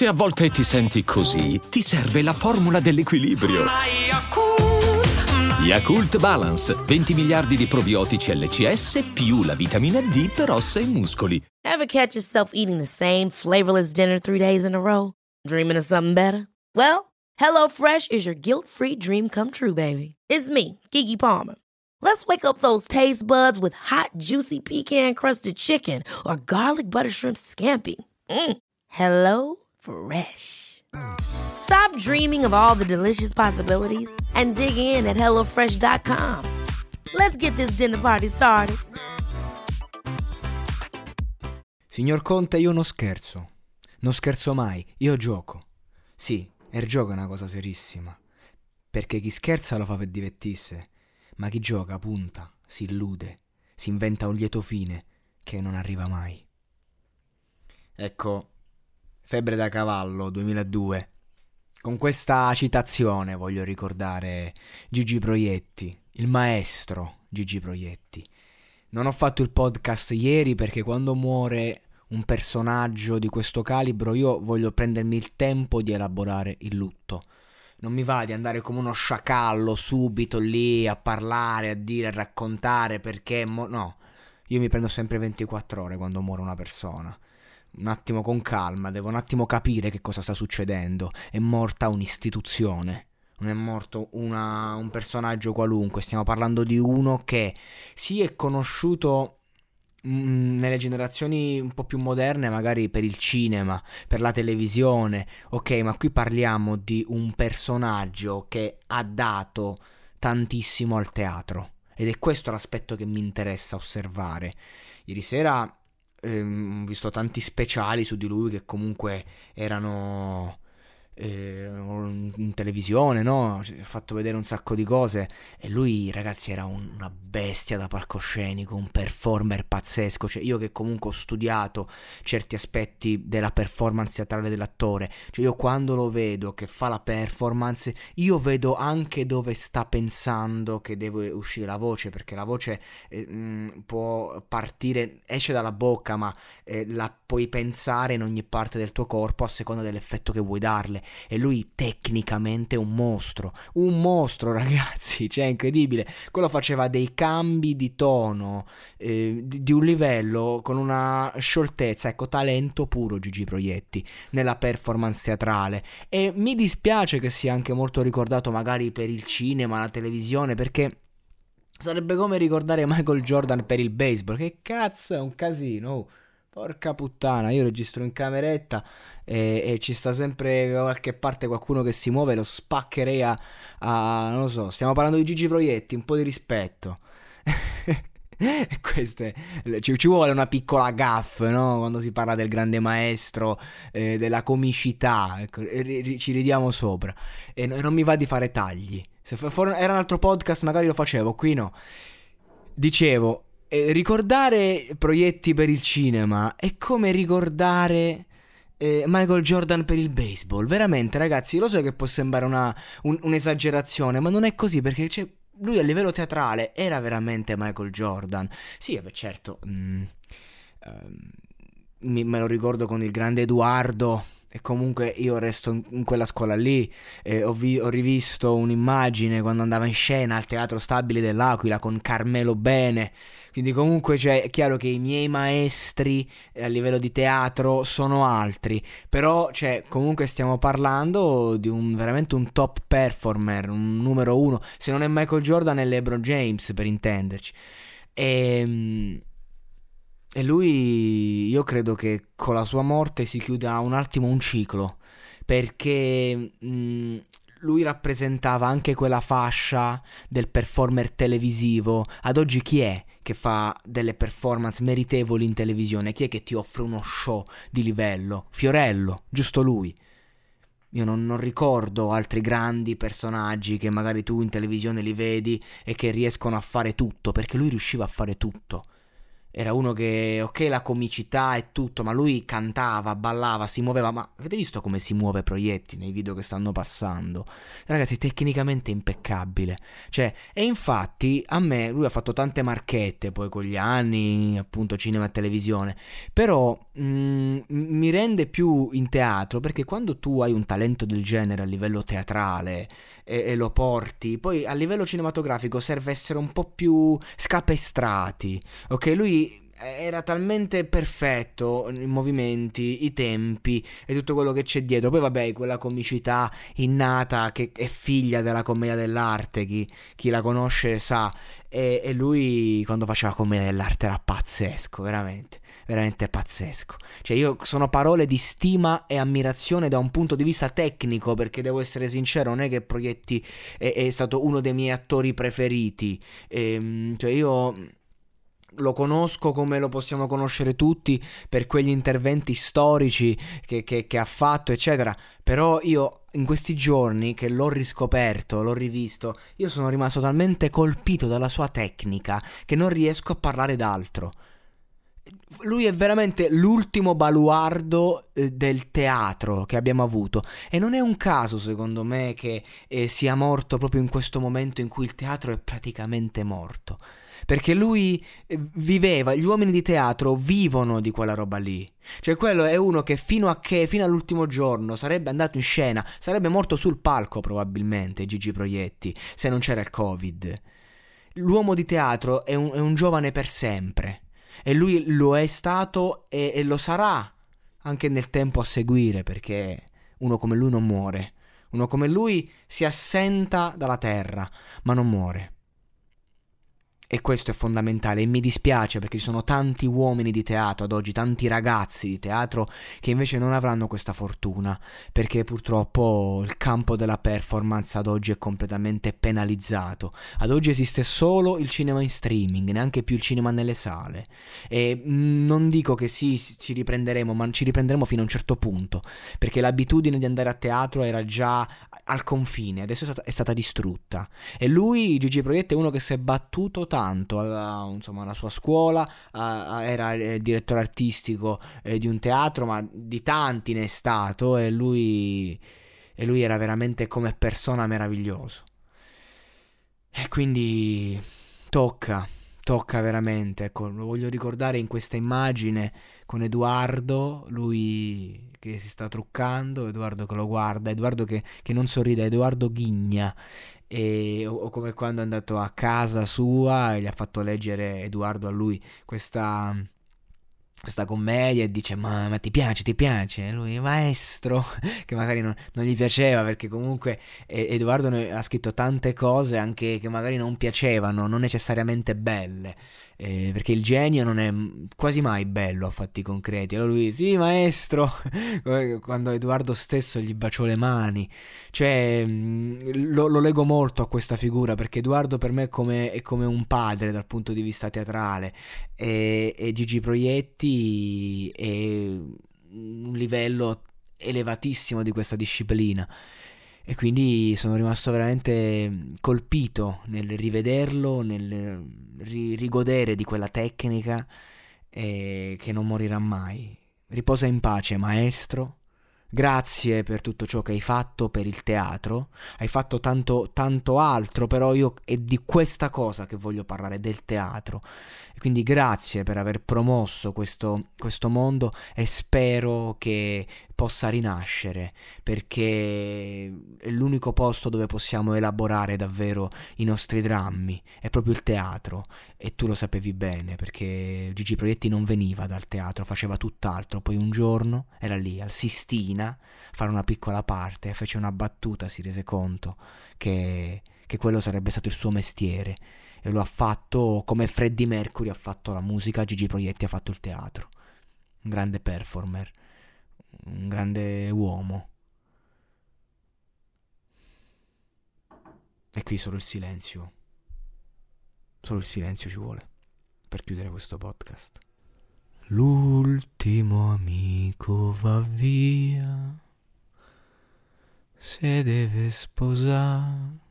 Se a volte ti senti così, ti serve la formula dell'equilibrio. Yakult Balance, 20 miliardi di probiotici LCS più la vitamina D per ossa e muscoli. Ever catch yourself eating the same flavorless dinner three days in a row? Dreaming of something better? Well, HelloFresh is your guilt-free dream come true, baby. It's me, Kiki Palmer. Let's wake up those taste buds with hot, juicy pecan-crusted chicken or garlic butter shrimp scampi. Mm. Hello Fresh. Stop dreaming of all the delicious possibilities and dig in at HelloFresh.com. Let's get this dinner party started. Signor Conte, io non scherzo. Non scherzo mai, io gioco. Sì, il gioco è una cosa serissima. Perché chi scherza lo fa per divertirsi, ma chi gioca punta, si illude, si inventa un lieto fine che non arriva mai. Ecco, Febbre da cavallo 2002. Con questa citazione voglio ricordare Gigi Proietti, il maestro Gigi Proietti. Non ho fatto il podcast ieri perché quando muore un personaggio di questo calibro io voglio prendermi il tempo di elaborare il lutto. Non mi va di andare come uno sciacallo subito lì a parlare, a dire, a raccontare perché... Mo- no, io mi prendo sempre 24 ore quando muore una persona un attimo con calma, devo un attimo capire che cosa sta succedendo. È morta un'istituzione, non è morto una, un personaggio qualunque, stiamo parlando di uno che sì è conosciuto mm, nelle generazioni un po' più moderne, magari per il cinema, per la televisione, ok, ma qui parliamo di un personaggio che ha dato tantissimo al teatro. Ed è questo l'aspetto che mi interessa osservare. Ieri sera ehm, visto tanti speciali su di lui che comunque erano eh, in televisione, no? Ha fatto vedere un sacco di cose e lui, ragazzi, era un, una bestia da palcoscenico, un performer pazzesco. Cioè, io che comunque ho studiato certi aspetti della performance teatrale dell'attore, cioè io quando lo vedo che fa la performance, io vedo anche dove sta pensando che deve uscire la voce, perché la voce eh, mh, può partire, esce dalla bocca, ma eh, la puoi pensare in ogni parte del tuo corpo a seconda dell'effetto che vuoi darle e lui tecnicamente è un mostro, un mostro ragazzi, cioè incredibile, quello faceva dei cambi di tono eh, di, di, un livello con una scioltezza, ecco talento puro Gigi Proietti nella performance teatrale e mi dispiace che sia anche molto ricordato magari per il cinema, la televisione perché... Sarebbe come ricordare Michael Jordan per il baseball. Che cazzo è un casino. Porca puttana, io registro in cameretta e, e, ci sta sempre da qualche parte qualcuno che si muove, lo spaccherei a, a, non lo so, stiamo parlando di Gigi Proietti, un po' di rispetto. Queste, ci, ci, vuole una piccola gaff, no? Quando si parla del grande maestro, eh, della comicità, ecco, ci ridiamo sopra. E, e non mi va di fare tagli. Se for, era un altro podcast magari lo facevo, qui no. Dicevo, eh, ricordare proietti per il cinema è come ricordare eh, Michael Jordan per il baseball. Veramente, ragazzi, lo so che può sembrare una, un, un'esagerazione, ma non è così perché cioè, lui a livello teatrale era veramente Michael Jordan. Sì, beh, certo. Mm, mi, me lo ricordo con il grande Edoardo e comunque io resto in, quella scuola lì. Eh, ho, vi- ho, rivisto un'immagine quando andava in scena al Teatro Stabile dell'Aquila con Carmelo Bene. Quindi comunque cioè, è chiaro che i miei maestri eh, a livello di teatro sono altri. Però cioè, comunque stiamo parlando di un veramente un top performer, un numero uno. Se non è Michael Jordan è LeBron James per intenderci. E... E lui, io credo che con la sua morte si chiuda un attimo un ciclo, perché mh, lui rappresentava anche quella fascia del performer televisivo. Ad oggi chi è che fa delle performance meritevoli in televisione? Chi è che ti offre uno show di livello? Fiorello, giusto lui. Io non, non, ricordo altri grandi personaggi che magari tu in televisione li vedi e che riescono a fare tutto, perché lui riusciva a fare tutto. Era uno che, ok, la comicità e tutto, ma lui cantava, ballava, si muoveva. Ma avete visto come si muove Proietti nei video che stanno passando? Ragazzi, tecnicamente impeccabile. Cioè, e infatti a me, lui ha fatto tante marchette poi con gli anni, appunto, cinema e televisione. Però mm, mi rende più in teatro perché quando tu hai un talento del genere a livello teatrale e, e, lo porti, poi a livello cinematografico serve essere un po' più scapestrati. Ok, lui era talmente perfetto i movimenti, i tempi e tutto quello che c'è dietro. Poi vabbè, quella comicità innata che è figlia della commedia dell'arte, chi, chi la conosce sa. E, e, lui quando faceva commedia dell'arte era pazzesco, veramente, veramente pazzesco. Cioè io sono parole di stima e ammirazione da un punto di vista tecnico, perché devo essere sincero, non è che Proietti è, è stato uno dei miei attori preferiti. E, ehm, cioè io lo conosco come lo possiamo conoscere tutti per quegli interventi storici che, che, che, ha fatto, eccetera. Però io in questi giorni che l'ho riscoperto, l'ho rivisto, io sono rimasto talmente colpito dalla sua tecnica che non riesco a parlare d'altro. Lui è veramente l'ultimo baluardo eh, del teatro che abbiamo avuto e non è un caso secondo me che eh, sia morto proprio in questo momento in cui il teatro è praticamente morto perché lui eh, viveva, gli uomini di teatro vivono di quella roba lì. Cioè quello è uno che fino a che, fino all'ultimo giorno sarebbe andato in scena, sarebbe morto sul palco probabilmente, Gigi Proietti, se non c'era il Covid. L'uomo di teatro è un, è un giovane per sempre. E lui lo è stato e, e lo sarà anche nel tempo a seguire, perché uno come lui non muore. Uno come lui si assenta dalla terra, ma non muore. E questo è fondamentale e mi dispiace perché ci sono tanti uomini di teatro ad oggi, tanti ragazzi di teatro che invece non avranno questa fortuna perché purtroppo il campo della performance ad oggi è completamente penalizzato. Ad oggi esiste solo il cinema in streaming, neanche più il cinema nelle sale. E non dico che sì, ci riprenderemo, ma ci riprenderemo fino a un certo punto perché l'abitudine di andare a teatro era già al confine, adesso è stata, è stata distrutta. E lui, Gigi Proietti, è uno che si è battuto tanto tanto, aveva insomma, la sua scuola, era il direttore artistico eh, di un teatro, ma di tanti ne è stato e lui, e lui era veramente come persona meraviglioso. E quindi tocca, tocca veramente, ecco, lo voglio ricordare in questa immagine con Edoardo, lui che si sta truccando, Edoardo che lo guarda, Edoardo che, che non sorride, Edoardo ghigna e, o, o, come quando è andato a casa sua e gli ha fatto leggere Edoardo a lui questa, questa commedia e dice ma, ma, ti piace, ti piace? E lui maestro, che magari non, non gli piaceva perché comunque Edoardo ha scritto tante cose anche che magari non piacevano, non necessariamente belle eh, perché il genio non è quasi mai bello a fatti concreti. Allora lui, sì, maestro, quando Edoardo stesso gli baciò le mani, cioè mm, lo, lo leggo molto a questa figura perché Edoardo per me è come, è come un padre dal punto di vista teatrale e, e Gigi Proietti è un livello elevatissimo di questa disciplina. E quindi sono rimasto veramente colpito nel rivederlo, nel rigodere di quella tecnica eh, che non morirà mai. Riposa in pace, maestro. Grazie per tutto ciò che hai fatto per il teatro. Hai fatto tanto, tanto altro, però io è di questa cosa che voglio parlare, del teatro. Quindi grazie per aver promosso questo, questo mondo e spero che possa rinascere perché è l'unico posto dove possiamo elaborare davvero i nostri drammi, è proprio il teatro e tu lo sapevi bene perché Gigi Proietti non veniva dal teatro, faceva tutt'altro, poi un giorno era lì al Sistina a fare una piccola parte, fece una battuta, si rese conto che, che quello sarebbe stato il suo mestiere e lo ha fatto come Freddie Mercury ha fatto la musica, Gigi Proietti ha fatto il teatro. Un grande performer, un grande uomo. E qui solo il silenzio. Solo il silenzio ci vuole per chiudere questo podcast. L'ultimo amico va via. Se deve sposare